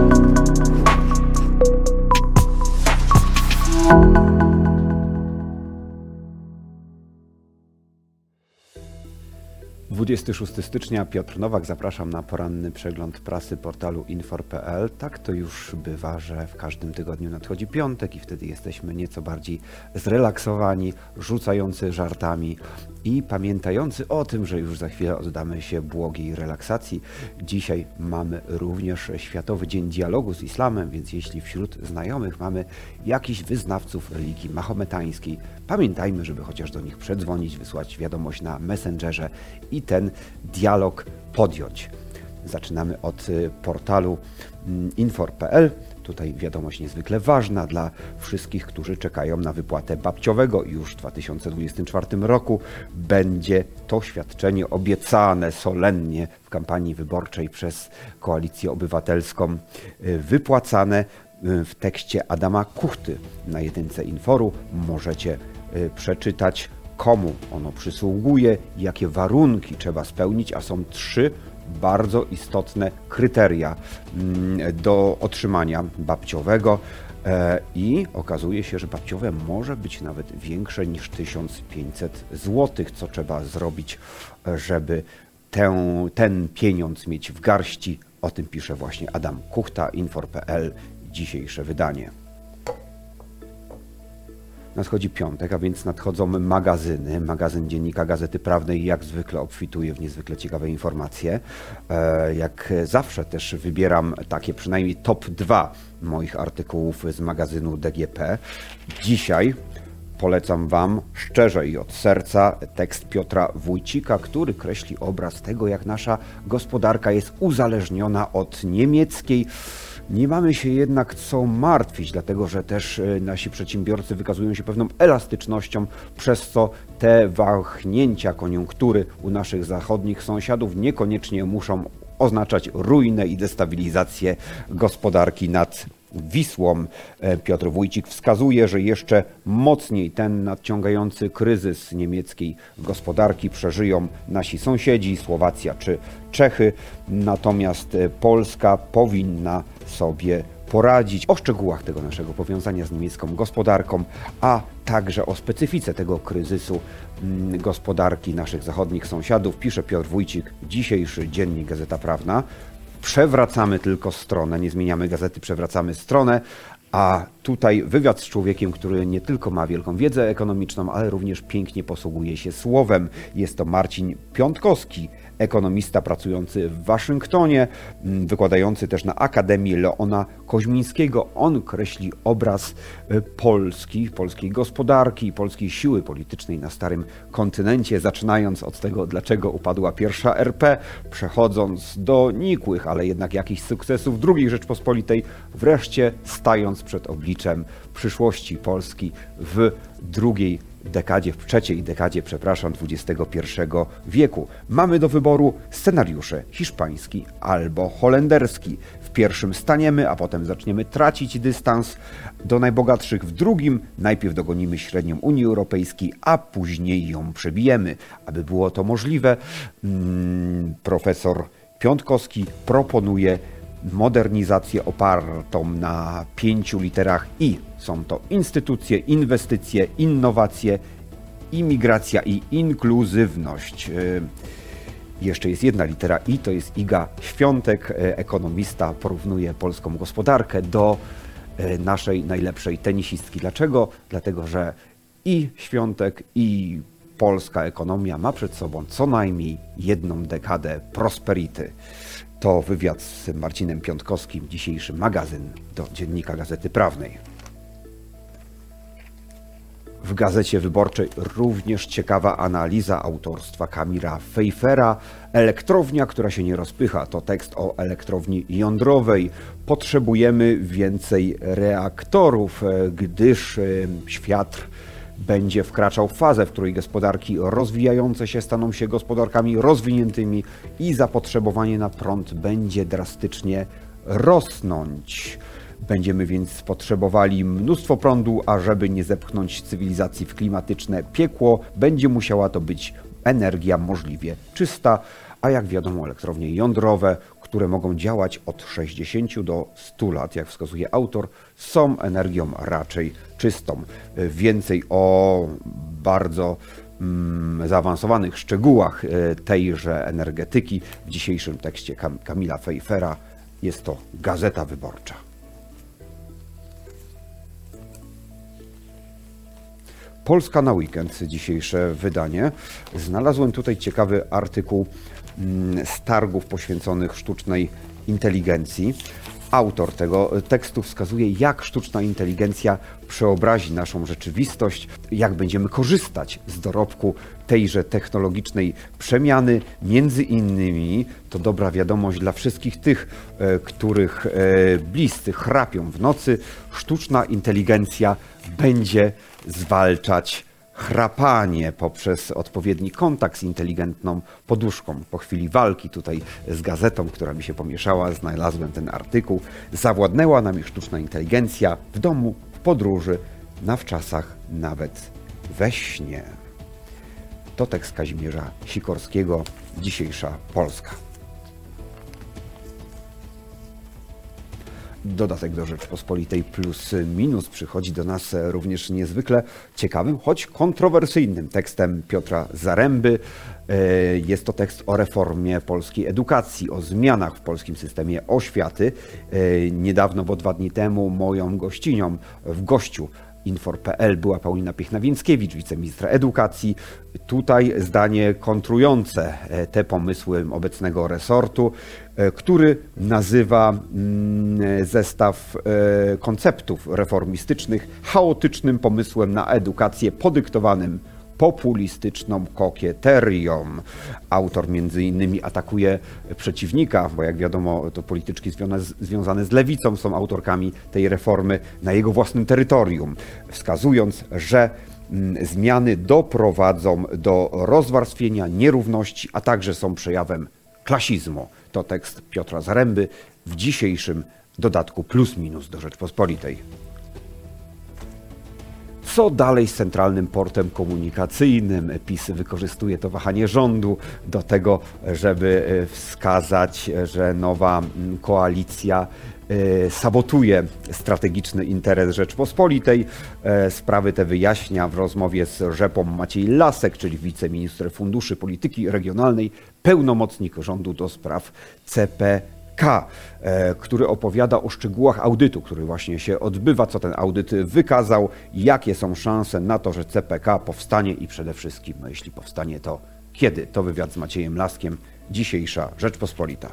Thank you 26 stycznia, Piotr Nowak, zapraszam na poranny przegląd prasy portalu infor.pl. Tak to już bywa, że w każdym tygodniu nadchodzi piątek i wtedy jesteśmy nieco bardziej zrelaksowani, rzucający żartami i pamiętający o tym, że już za chwilę oddamy się błogiej relaksacji. Dzisiaj mamy również Światowy Dzień Dialogu z Islamem, więc jeśli wśród znajomych mamy jakichś wyznawców religii mahometańskiej, pamiętajmy, żeby chociaż do nich przedzwonić, wysłać wiadomość na Messengerze i ten dialog podjąć. Zaczynamy od y, portalu mm, infor.pl. Tutaj wiadomość niezwykle ważna dla wszystkich, którzy czekają na wypłatę babciowego. Już w 2024 roku będzie to świadczenie obiecane solennie w kampanii wyborczej przez Koalicję Obywatelską y, wypłacane y, w tekście Adama Kuchty na jedynce Inforu. Możecie przeczytać komu ono przysługuje, jakie warunki trzeba spełnić, a są trzy bardzo istotne kryteria mm, do otrzymania babciowego. E, I okazuje się, że babciowe może być nawet większe niż 1500 zł, co trzeba zrobić, żeby tę, ten pieniądz mieć w garści. O tym pisze właśnie Adam Kuchta, Infor.pl, dzisiejsze wydanie. Nadchodzi piątek, a więc nadchodzą magazyny. Magazyn Dziennika Gazety Prawnej jak zwykle obfituje w niezwykle ciekawe informacje. E, jak zawsze też wybieram takie przynajmniej top 2 moich artykułów z magazynu DGP. Dzisiaj polecam Wam szczerze i od serca tekst Piotra Wójcika, który kreśli obraz tego, jak nasza gospodarka jest uzależniona od niemieckiej nie mamy się jednak co martwić, dlatego że też e, nasi przedsiębiorcy wykazują się pewną elastycznością, przez co te wahnięcia koniunktury u naszych zachodnich sąsiadów niekoniecznie muszą oznaczać ruinę i destabilizację gospodarki nad Wisłą. E, Piotr Wójcik wskazuje, że jeszcze mocniej ten nadciągający kryzys niemieckiej gospodarki przeżyją nasi sąsiedzi, Słowacja czy Czechy, natomiast e, Polska powinna sobie poradzić. O szczegółach tego naszego powiązania z niemiecką gospodarką, a także o specyfice tego kryzysu mm, gospodarki naszych zachodnich sąsiadów pisze Piotr Wójcik, dzisiejszy dziennik Gazeta Prawna. Przewracamy tylko stronę, nie zmieniamy gazety, przewracamy stronę, a tutaj wywiad z człowiekiem, który nie tylko ma wielką wiedzę ekonomiczną, ale również pięknie posługuje się słowem. Jest to Marcin Piątkowski, ekonomista pracujący w Waszyngtonie, mm, wykładający też na Akademii Leona Koźmińskiego. On kreśli obraz e, Polski, polskiej gospodarki, polskiej siły politycznej na starym kontynencie, zaczynając od tego, dlaczego upadła pierwsza RP, przechodząc do nikłych, ale jednak jakichś sukcesów II Rzeczpospolitej, wreszcie stając przed obliczem przyszłości Polski w drugiej dekadzie, w trzeciej dekadzie, przepraszam, XXI wieku. Mamy do wyboru scenariusze hiszpański albo holenderski. W pierwszym staniemy, a potem zaczniemy tracić dystans do najbogatszych. W drugim najpierw dogonimy średnią Unii Europejskiej, a później ją przebijemy. Aby było to możliwe, mm, profesor Piątkowski proponuje modernizację opartą na pięciu literach I. Są to instytucje, inwestycje, innowacje, imigracja i inkluzywność. Y, jeszcze jest jedna litera I, to jest Iga Świątek, y, ekonomista, porównuje polską gospodarkę do y, naszej najlepszej tenisistki. Dlaczego? Dlatego, że i Świątek, i polska ekonomia ma przed sobą co najmniej jedną dekadę prosperity. To wywiad z Marcinem Piątkowskim, dzisiejszy magazyn do Dziennika Gazety Prawnej. W Gazecie Wyborczej również ciekawa analiza autorstwa Kamila Fejfera. Elektrownia, która się nie rozpycha, to tekst o elektrowni jądrowej. Potrzebujemy więcej reaktorów, gdyż e, świat będzie wkraczał w fazę, w której gospodarki rozwijające się staną się gospodarkami rozwiniętymi i zapotrzebowanie na prąd będzie drastycznie rosnąć. Będziemy więc potrzebowali mnóstwo prądu, a żeby nie zepchnąć cywilizacji w klimatyczne piekło, będzie musiała to być energia możliwie czysta, a jak wiadomo elektrownie jądrowe, które mogą działać od 60 do 100 lat, jak wskazuje autor, są energią raczej czystą. Więcej o bardzo mm, zaawansowanych szczegółach e, tejże energetyki w dzisiejszym tekście Kam Kamila Fejfera. Jest to Gazeta Wyborcza. Polska na weekend, dzisiejsze wydanie. Znalazłem tutaj ciekawy artykuł z targów poświęconych sztucznej inteligencji. Autor tego tekstu wskazuje, jak sztuczna inteligencja przeobrazi naszą rzeczywistość, jak będziemy korzystać z dorobku tejże technologicznej przemiany. Między innymi to dobra wiadomość dla wszystkich tych, e, których e, bliscy chrapią w nocy. Sztuczna inteligencja będzie zwalczać chrapanie poprzez odpowiedni kontakt z inteligentną poduszką. Po chwili walki tutaj z gazetą, która mi się pomieszała, znalazłem ten artykuł. Zawładnęła nami sztuczna inteligencja w domu, w podróży, na wczasach, nawet we śnie. To tekst Kazimierza Sikorskiego, dzisiejsza Polska. Dodatek do Rzeczpospolitej plus minus przychodzi do nas również niezwykle ciekawym, choć kontrowersyjnym tekstem Piotra Zaręby. E, jest to tekst o reformie polskiej edukacji, o zmianach w polskim systemie oświaty. E, niedawno, bo dwa dni temu, moją gościnią w gościu Infor.pl była Paulina Piechna-Więckiewicz, wiceministra edukacji. Tutaj zdanie kontrujące e, te pomysły obecnego resortu, e, który nazywa mm, zestaw e, konceptów reformistycznych chaotycznym pomysłem na edukację podyktowanym populistyczną kokieterią. Autor między innymi atakuje przeciwnika, bo jak wiadomo to polityczki związane z lewicą są autorkami tej reformy na jego własnym terytorium, wskazując, że mm, zmiany doprowadzą do rozwarstwienia nierówności, a także są przejawem klasizmu. To tekst Piotra Zaręby w dzisiejszym dodatku plus minus do Rzeczpospolitej. Co dalej z centralnym portem komunikacyjnym? PiS wykorzystuje to wahanie rządu do tego, żeby e, wskazać, że nowa mm, koalicja e, sabotuje strategiczny interes Rzeczpospolitej. E, sprawy te wyjaśnia w rozmowie z Rzepą Maciej Lasek, czyli wiceminister Funduszy Polityki Regionalnej, pełnomocnik rządu do spraw CP K, e, który opowiada o szczegółach audytu, który właśnie się odbywa, co ten audyt wykazał, jakie są szanse na to, że CPK powstanie i przede wszystkim, no jeśli powstanie, to kiedy. To wywiad z Maciejem Laskiem, dzisiejsza Rzeczpospolita.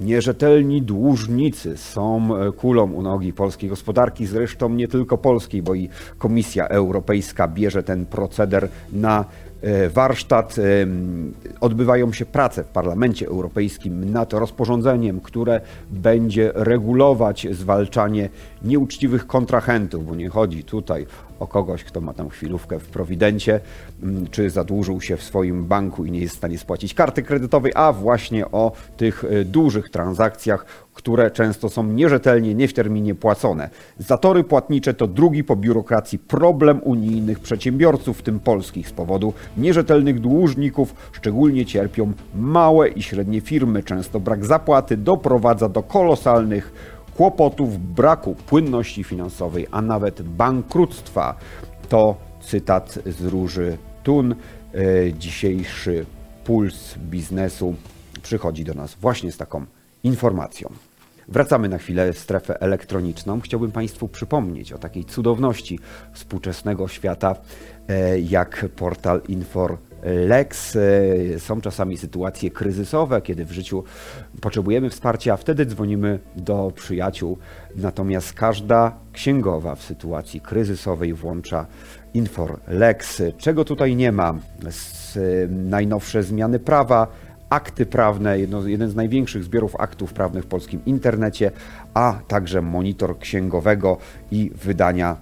Nierzetelni dłużnicy są kulą u nogi polskiej gospodarki, zresztą nie tylko polskiej, bo i Komisja Europejska bierze ten proceder na E, warsztat. E, odbywają się prace w Parlamencie Europejskim nad rozporządzeniem, które będzie regulować zwalczanie nieuczciwych kontrahentów, bo nie chodzi tutaj o kogoś, kto ma tam chwilówkę w prowidencie, czy zadłużył się w swoim banku i nie jest w stanie spłacić karty kredytowej, a właśnie o tych e, dużych transakcjach, które często są nierzetelnie, nie w terminie płacone. Zatory płatnicze to drugi po biurokracji problem unijnych przedsiębiorców, w tym polskich, z powodu nierzetelnych dłużników. Szczególnie cierpią małe i średnie firmy. Często brak zapłaty doprowadza do kolosalnych kłopotów, braku płynności finansowej, a nawet bankructwa. To cytat z Róży Tun. E, dzisiejszy puls biznesu przychodzi do nas właśnie z taką informacją. Wracamy na chwilę strefę elektroniczną. Chciałbym Państwu przypomnieć o takiej cudowności współczesnego świata, e, jak portal Infor Lex. E, są czasami sytuacje kryzysowe, kiedy w życiu potrzebujemy wsparcia, a wtedy dzwonimy do przyjaciół. Natomiast każda księgowa w sytuacji kryzysowej włącza Infor Lex. Czego tutaj nie ma? Najnowsze zmiany prawa, akty prawne, jedno, jeden z największych zbiorów aktów prawnych w polskim internecie, a także monitor księgowego i wydania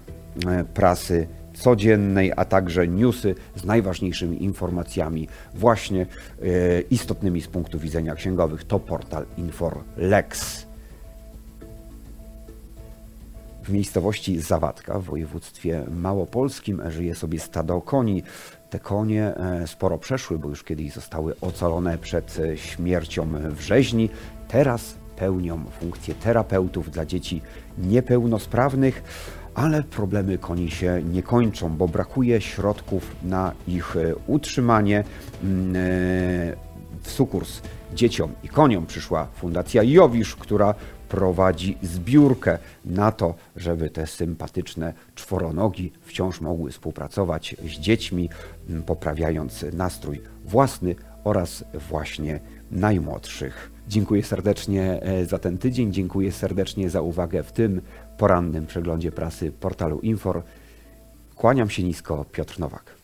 e, prasy codziennej, a także newsy z najważniejszymi informacjami, właśnie e, istotnymi z punktu widzenia księgowych. To portal InforLex. W miejscowości Zawadka w województwie małopolskim żyje sobie stado koni. Te konie e, sporo przeszły, bo już kiedyś zostały ocalone przed e, śmiercią w rzeźni. Teraz pełnią funkcję terapeutów dla dzieci niepełnosprawnych, ale problemy koni się nie kończą, bo brakuje środków na ich e, utrzymanie. Mm, W sukurs dzieciom i koniom przyszła Fundacja Jowisz, która prowadzi zbiórkę na to, żeby te sympatyczne czworonogi wciąż mogły współpracować z dziećmi, poprawiając nastrój własny oraz właśnie najmłodszych. Dziękuję serdecznie e, za ten tydzień, dziękuję serdecznie za uwagę w tym porannym przeglądzie prasy portalu Infor. Kłaniam się nisko, Piotr Nowak.